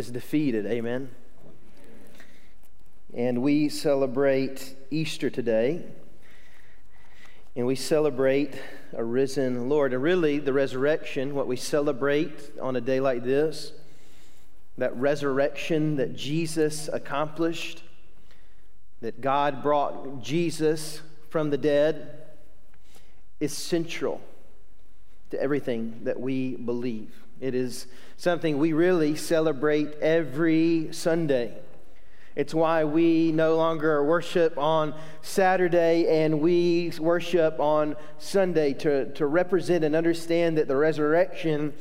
is defeated. Amen. And we celebrate Easter today. And we celebrate a risen Lord. And really, the resurrection, what we celebrate on a day like this, that resurrection that Jesus accomplished, that God brought Jesus from the dead, is central to everything that we believe. It is something we really celebrate every Sunday. It's why we no longer worship on Saturday and we worship on Sunday to, to represent and understand that the resurrection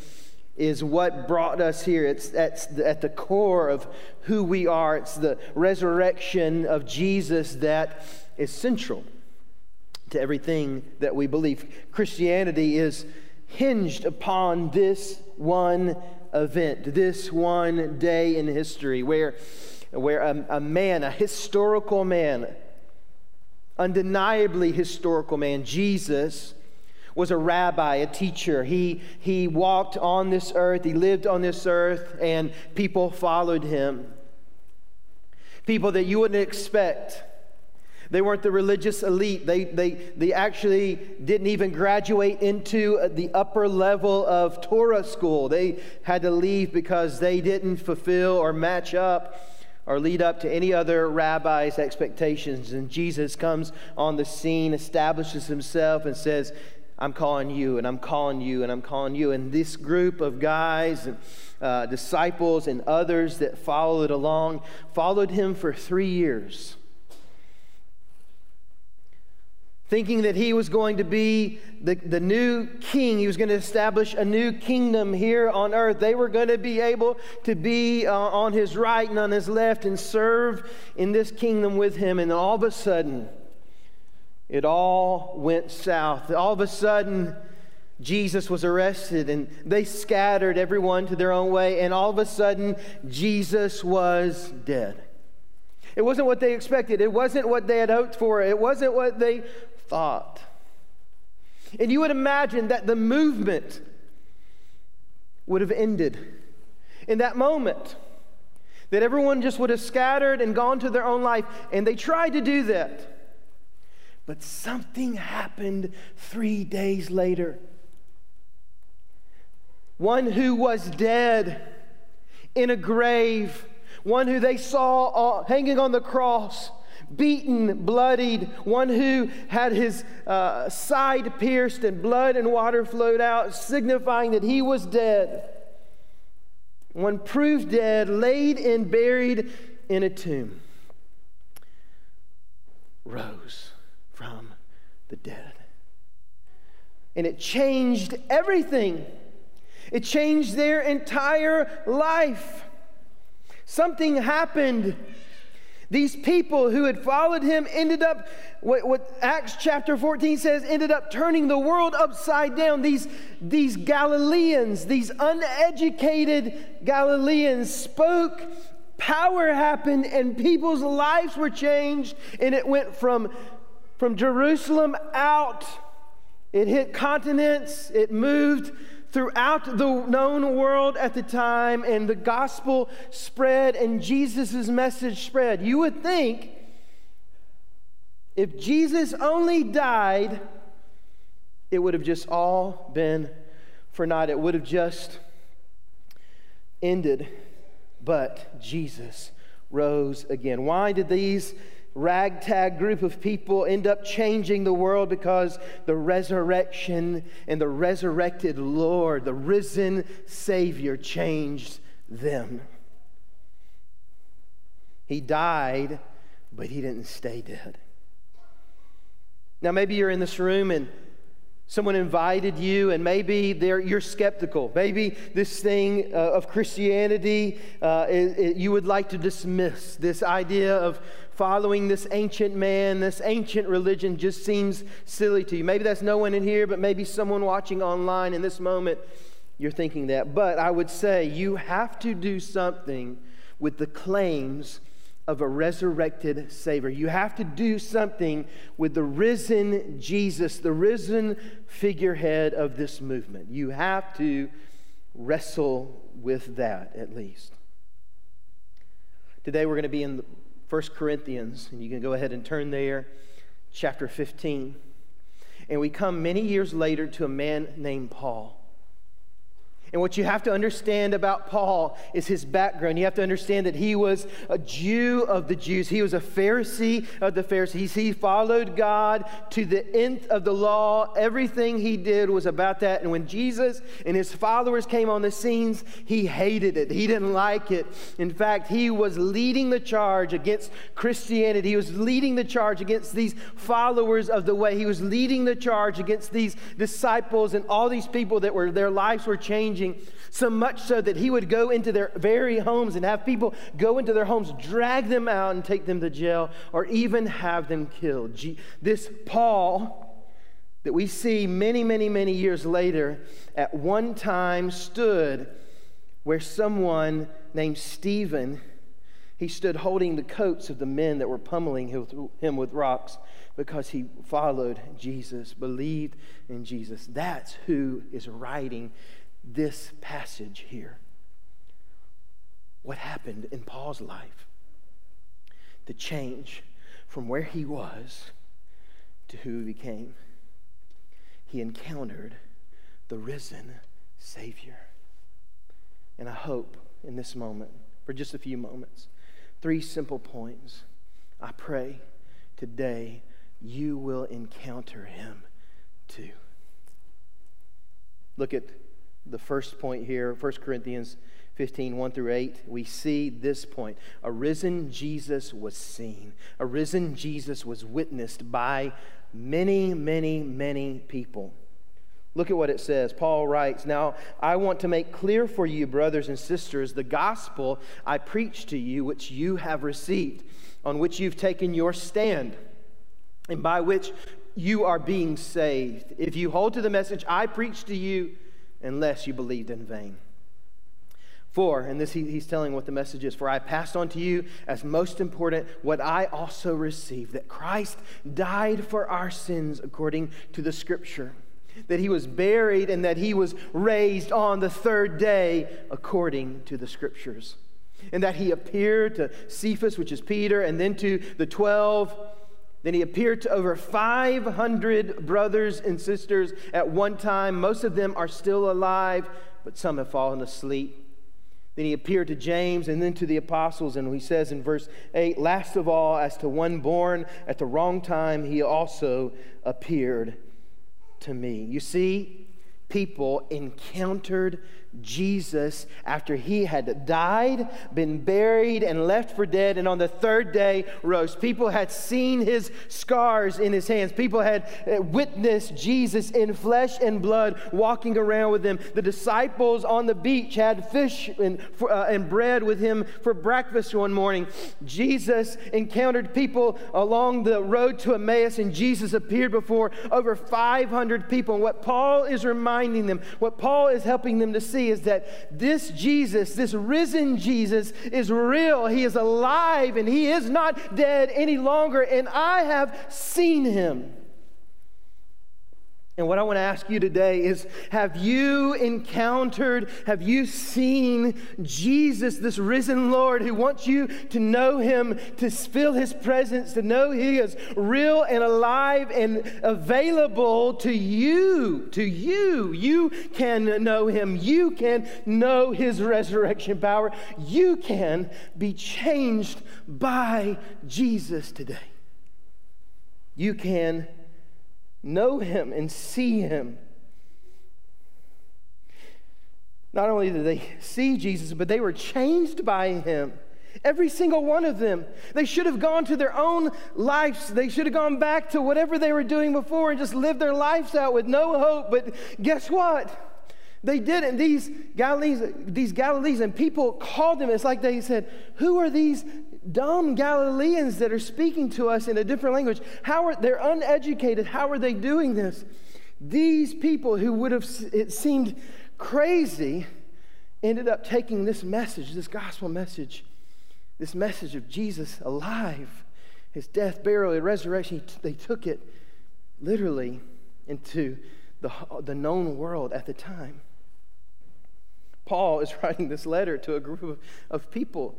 is what brought us here. It's at, at the core of who we are. It's the resurrection of Jesus that is central to everything that we believe. Christianity is hinged upon this one event, this one day in history where, where a, a man, a historical man, undeniably historical man, Jesus, was a rabbi, a teacher. He, he walked on this earth, he lived on this earth, and people followed him. People that you wouldn't expect. They weren't the religious elite. They, they, they actually didn't even graduate into the upper level of Torah school. They had to leave because they didn't fulfill or match up or lead up to any other rabbi's expectations. And Jesus comes on the scene, establishes himself, and says, I'm calling you, and I'm calling you, and I'm calling you. And this group of guys and uh, disciples and others that followed along followed him for three years thinking that he was going to be the, the new king. He was going to establish a new kingdom here on earth. They were going to be able to be uh, on his right and on his left and serve in this kingdom with him. And all of a sudden, it all went south. All of a sudden, Jesus was arrested and they scattered everyone to their own way. And all of a sudden, Jesus was dead. It wasn't what they expected. It wasn't what they had hoped for. It wasn't what they thought. And you would imagine that the movement would have ended in that moment. That everyone just would have scattered and gone to their own life. And they tried to do that. But something happened three days later. One who was dead in a grave, one who they saw uh, hanging on the cross, beaten, bloodied, one who had his uh, side pierced and blood and water flowed out, signifying that he was dead. One proved dead, laid and buried in a tomb, rose from the dead. And it changed everything. It changed their entire life. Something happened these people who had followed him ended up, what, what, Acts chapter 14 says, ended up turning the world upside down. These, these Galileans, these uneducated Galileans spoke, power happened, and people's lives were changed, and it went from, from Jerusalem out. It hit continents, it moved throughout the known world at the time, and the gospel spread and Jesus' message spread. You would think if Jesus only died, it would have just all been for naught. It would have just ended. But Jesus rose again. Why did these ragtag group of people end up changing the world because the resurrection and the resurrected Lord, the risen Savior, changed them. He died, but he didn't stay dead. Now, maybe you're in this room and Someone invited you, and maybe you're skeptical. Maybe this thing uh, of Christianity uh, it, it, you would like to dismiss. This idea of following this ancient man, this ancient religion just seems silly to you. Maybe that's no one in here, but maybe someone watching online in this moment, you're thinking that. But I would say you have to do something with the claims of a resurrected Savior. You have to do something with the risen Jesus, the risen figurehead of this movement. You have to wrestle with that at least. Today we're going to be in 1 Corinthians, and you can go ahead and turn there, chapter 15. And we come many years later to a man named Paul. And what you have to understand about Paul is his background. You have to understand that he was a Jew of the Jews. He was a Pharisee of the Pharisees. He followed God to the nth of the law. Everything he did was about that. And when Jesus and his followers came on the scenes, he hated it. He didn't like it. In fact, he was leading the charge against Christianity. He was leading the charge against these followers of the way. He was leading the charge against these disciples and all these people that were their lives were changing changing, so much so that he would go into their very homes and have people go into their homes, drag them out, and take them to jail, or even have them killed. This Paul that we see many, many, many years later at one time stood where someone named Stephen he stood holding the coats of the men that were pummeling him with rocks because he followed Jesus, believed in Jesus. That's who is writing this passage here. What happened in Paul's life? The change from where he was to who he became. He encountered the risen Savior. And I hope in this moment, for just a few moments, three simple points. I pray today you will encounter him too. Look at the first point here, 1 Corinthians 15, 1 through 8, we see this point. A risen Jesus was seen. A risen Jesus was witnessed by many, many, many people. Look at what it says. Paul writes, Now I want to make clear for you, brothers and sisters, the gospel I preach to you, which you have received, on which you've taken your stand, and by which you are being saved. If you hold to the message I preach to you, unless you believed in vain. For, and this he, he's telling what the message is, for I passed on to you as most important what I also received that Christ died for our sins according to the scripture, that he was buried and that he was raised on the third day according to the scriptures, and that he appeared to Cephas, which is Peter, and then to the twelve. Then he appeared to over 500 brothers and sisters at one time. Most of them are still alive, but some have fallen asleep. Then he appeared to James and then to the apostles. And he says in verse 8 Last of all, as to one born at the wrong time, he also appeared to me. You see, people encountered Jesus after he had died, been buried, and left for dead, and on the third day rose. People had seen his scars in his hands. People had uh, witnessed Jesus in flesh and blood walking around with them. The disciples on the beach had fish and, uh, and bread with him for breakfast one morning. Jesus encountered people along the road to Emmaus, and Jesus appeared before over 500 people. And what Paul is reminding them, what Paul is helping them to see, see is that this Jesus, this risen Jesus, is real. He is alive and he is not dead any longer. And I have seen him. And what I want to ask you today is have you encountered, have you seen Jesus, this risen Lord who wants you to know him, to feel his presence, to know he is real and alive and available to you? To you. You can know him. You can know his resurrection power. You can be changed by Jesus today. You can know him and see him. Not only did they see Jesus, but they were changed by him. Every single one of them. They should have gone to their own lives. They should have gone back to whatever they were doing before and just lived their lives out with no hope. But guess what? They didn't. These Galileans, these Galileans and people called them. It's like they said, Who are these dumb Galileans that are speaking to us in a different language. How are they're uneducated? How are they doing this? These people who would have it seemed crazy ended up taking this message, this gospel message, this message of Jesus alive, his death, burial, and resurrection. They took it literally into the, the known world at the time. Paul is writing this letter to a group of, of people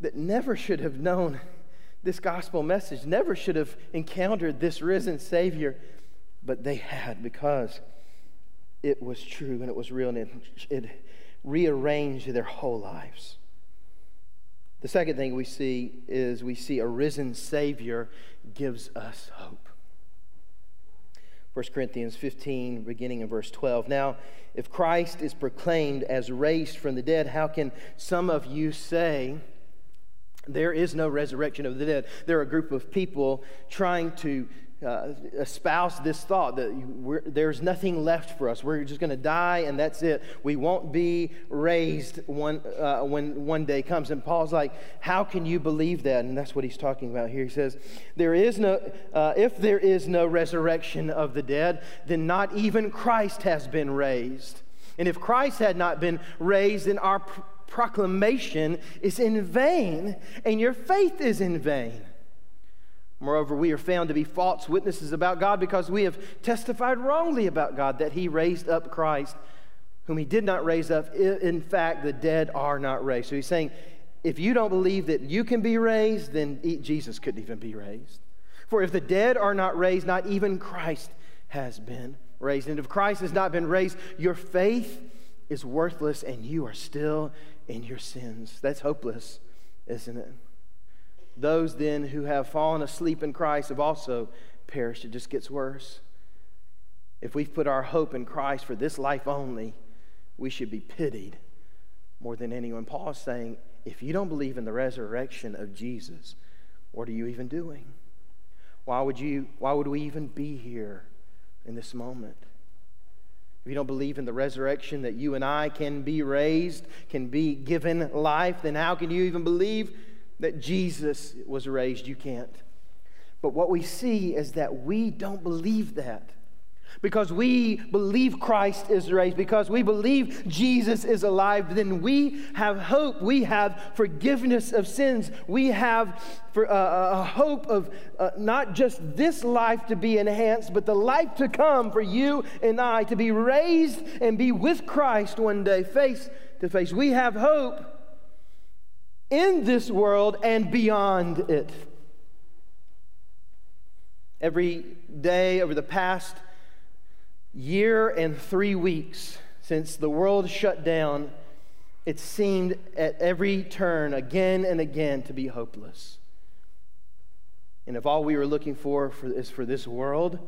that never should have known this gospel message, never should have encountered this risen Savior, but they had because it was true and it was real and it, it rearranged their whole lives. The second thing we see is we see a risen Savior gives us hope. 1 Corinthians 15, beginning in verse 12. Now, if Christ is proclaimed as raised from the dead, how can some of you say, there is no resurrection of the dead. There are a group of people trying to uh, espouse this thought that there's nothing left for us. We're just going to die and that's it. We won't be raised one, uh, when one day comes. And Paul's like, How can you believe that? And that's what he's talking about here. He says, there is no, uh, If there is no resurrection of the dead, then not even Christ has been raised. And if Christ had not been raised, then our proclamation is in vain and your faith is in vain. Moreover, we are found to be false witnesses about God because we have testified wrongly about God that He raised up Christ, whom He did not raise up. In fact, the dead are not raised. So He's saying, if you don't believe that you can be raised, then Jesus couldn't even be raised. For if the dead are not raised, not even Christ has been raised. And if Christ has not been raised, your faith is worthless and you are still in your sins. That's hopeless, isn't it? Those then who have fallen asleep in Christ have also perished. It just gets worse. If we've put our hope in Christ for this life only, we should be pitied more than anyone. Paul is saying, if you don't believe in the resurrection of Jesus, what are you even doing? Why would, you, why would we even be here in this moment? If you don't believe in the resurrection, that you and I can be raised, can be given life, then how can you even believe that Jesus was raised? You can't. But what we see is that we don't believe that because we believe Christ is raised, because we believe Jesus is alive, then we have hope. We have forgiveness of sins. We have for, uh, a hope of uh, not just this life to be enhanced, but the life to come for you and I to be raised and be with Christ one day, face to face. We have hope in this world and beyond it. Every day over the past year and three weeks since the world shut down, it seemed at every turn, again and again, to be hopeless. And if all we were looking for, for is for this world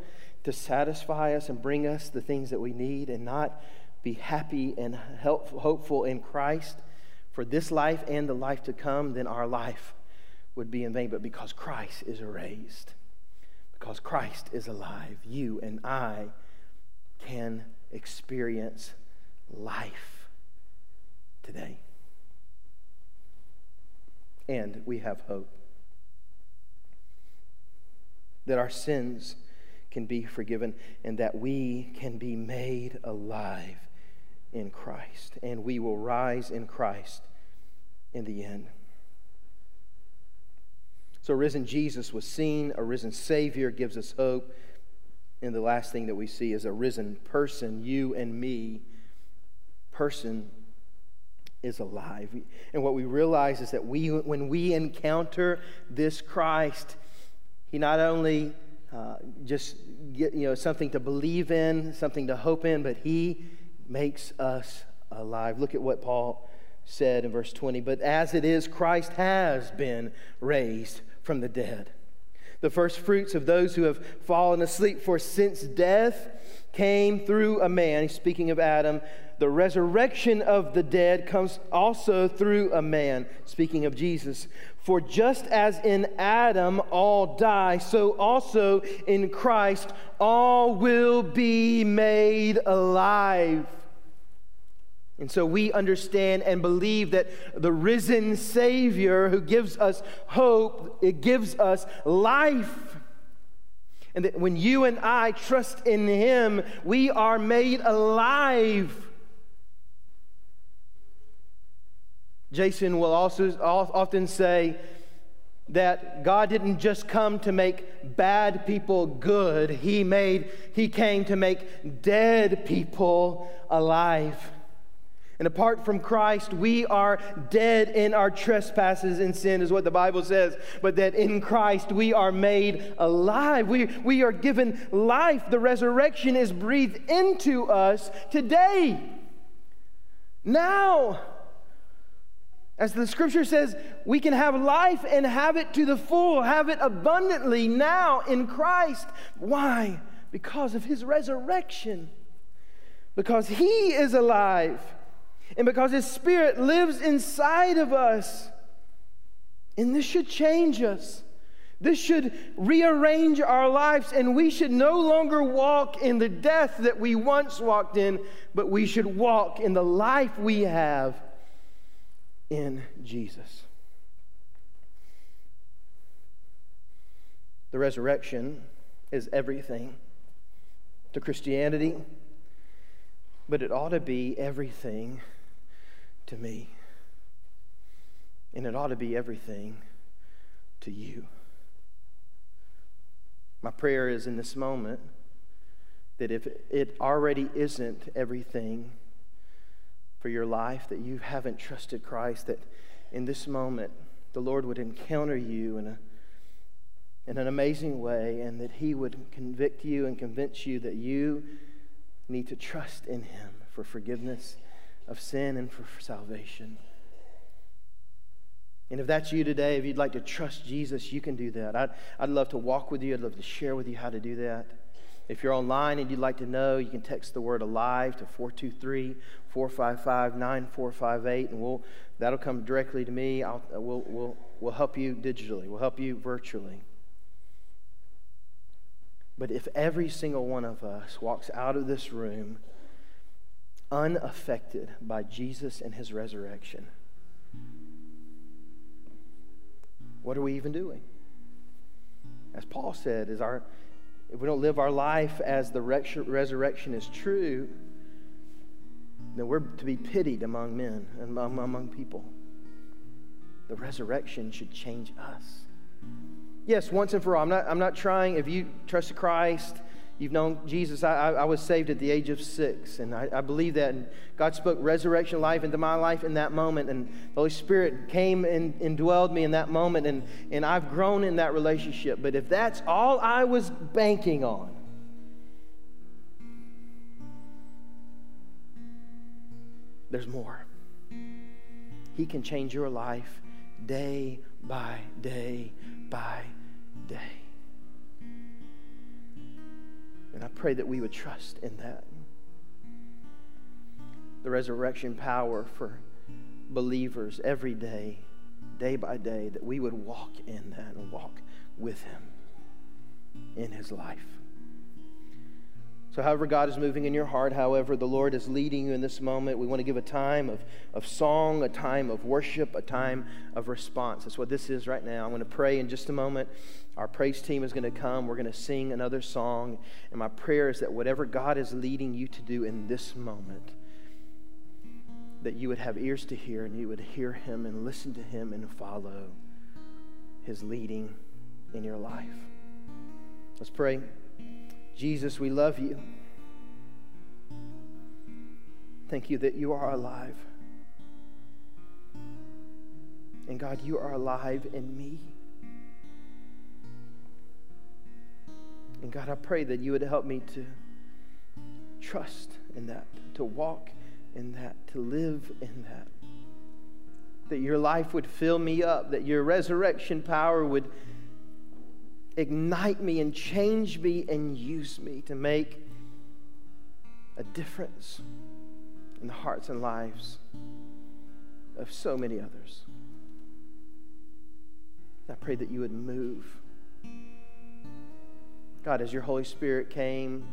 to satisfy us and bring us the things that we need and not be happy and help, hopeful in Christ for this life and the life to come, then our life would be in vain. But because Christ is raised, because Christ is alive, you and I can experience life today. And we have hope that our sins can be forgiven and that we can be made alive in Christ. And we will rise in Christ in the end. So, risen Jesus was seen, a risen Savior gives us hope. And the last thing that we see is a risen person, you and me. Person is alive. And what we realize is that we, when we encounter this Christ, He not only uh, just get you know something to believe in, something to hope in, but He makes us alive. Look at what Paul said in verse 20. But as it is, Christ has been raised from the dead the first fruits of those who have fallen asleep. For since death came through a man, speaking of Adam, the resurrection of the dead comes also through a man, speaking of Jesus. For just as in Adam all die, so also in Christ all will be made alive. And so we understand and believe that the risen Savior who gives us hope, it gives us life. And that when you and I trust in Him, we are made alive. Jason will also often say that God didn't just come to make bad people good, He made He came to make dead people alive. And apart from Christ, we are dead in our trespasses and sin, is what the Bible says. But that in Christ, we are made alive. We, we are given life. The resurrection is breathed into us today. Now. As the scripture says, we can have life and have it to the full, have it abundantly now in Christ. Why? Because of his resurrection. Because he is alive and because His Spirit lives inside of us. And this should change us. This should rearrange our lives, and we should no longer walk in the death that we once walked in, but we should walk in the life we have in Jesus. The resurrection is everything to Christianity, but it ought to be everything to me. And it ought to be everything to you. My prayer is in this moment that if it already isn't everything for your life, that you haven't trusted Christ, that in this moment the Lord would encounter you in, a, in an amazing way and that He would convict you and convince you that you need to trust in Him for forgiveness of sin and for salvation. And if that's you today, if you'd like to trust Jesus, you can do that. I'd, I'd love to walk with you. I'd love to share with you how to do that. If you're online and you'd like to know, you can text the word alive to 423 455 9458, and we'll, that'll come directly to me. I'll, we'll, we'll, we'll help you digitally, we'll help you virtually. But if every single one of us walks out of this room unaffected by Jesus and his resurrection, what are we even doing? As Paul said, is our, if we don't live our life as the resurrection is true, then we're to be pitied among men and among people. The resurrection should change us. Yes, once and for all. I'm not, I'm not trying, if you trust Christ, You've known Jesus. I, I, was saved at the age of six, and I, I, believe that. And God spoke resurrection life into my life in that moment, and the Holy Spirit came and indwelled me in that moment, and, and I've grown in that relationship. But if that's all I was banking on, there's more. He can change your life day by day by day. And I pray that we would trust in that. The resurrection power for believers every day, day by day, that we would walk in that and walk with Him in His life. So, however, God is moving in your heart, however, the Lord is leading you in this moment, we want to give a time of, of song, a time of worship, a time of response. That's what this is right now. I'm going to pray in just a moment. Our praise team is going to come. We're going to sing another song. And my prayer is that whatever God is leading you to do in this moment, that you would have ears to hear and you would hear Him and listen to Him and follow His leading in your life. Let's pray. Jesus, we love you. Thank you that you are alive. And God, you are alive in me. And God, I pray that you would help me to trust in that, to walk in that, to live in that. That your life would fill me up, that your resurrection power would ignite me and change me and use me to make a difference in the hearts and lives of so many others. I pray that you would move God, as your Holy Spirit came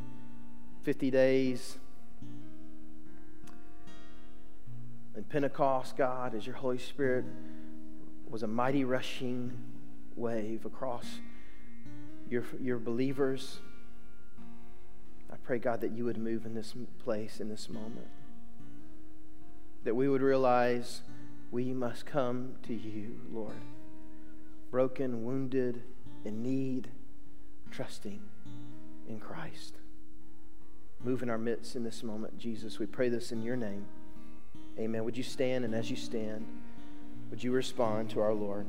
50 days in Pentecost, God, as your Holy Spirit was a mighty rushing wave across your, your believers, I pray, God, that you would move in this place, in this moment. That we would realize we must come to you, Lord, broken, wounded, in need trusting in Christ. Move in our midst in this moment, Jesus. We pray this in your name. Amen. Would you stand? And as you stand, would you respond to our Lord?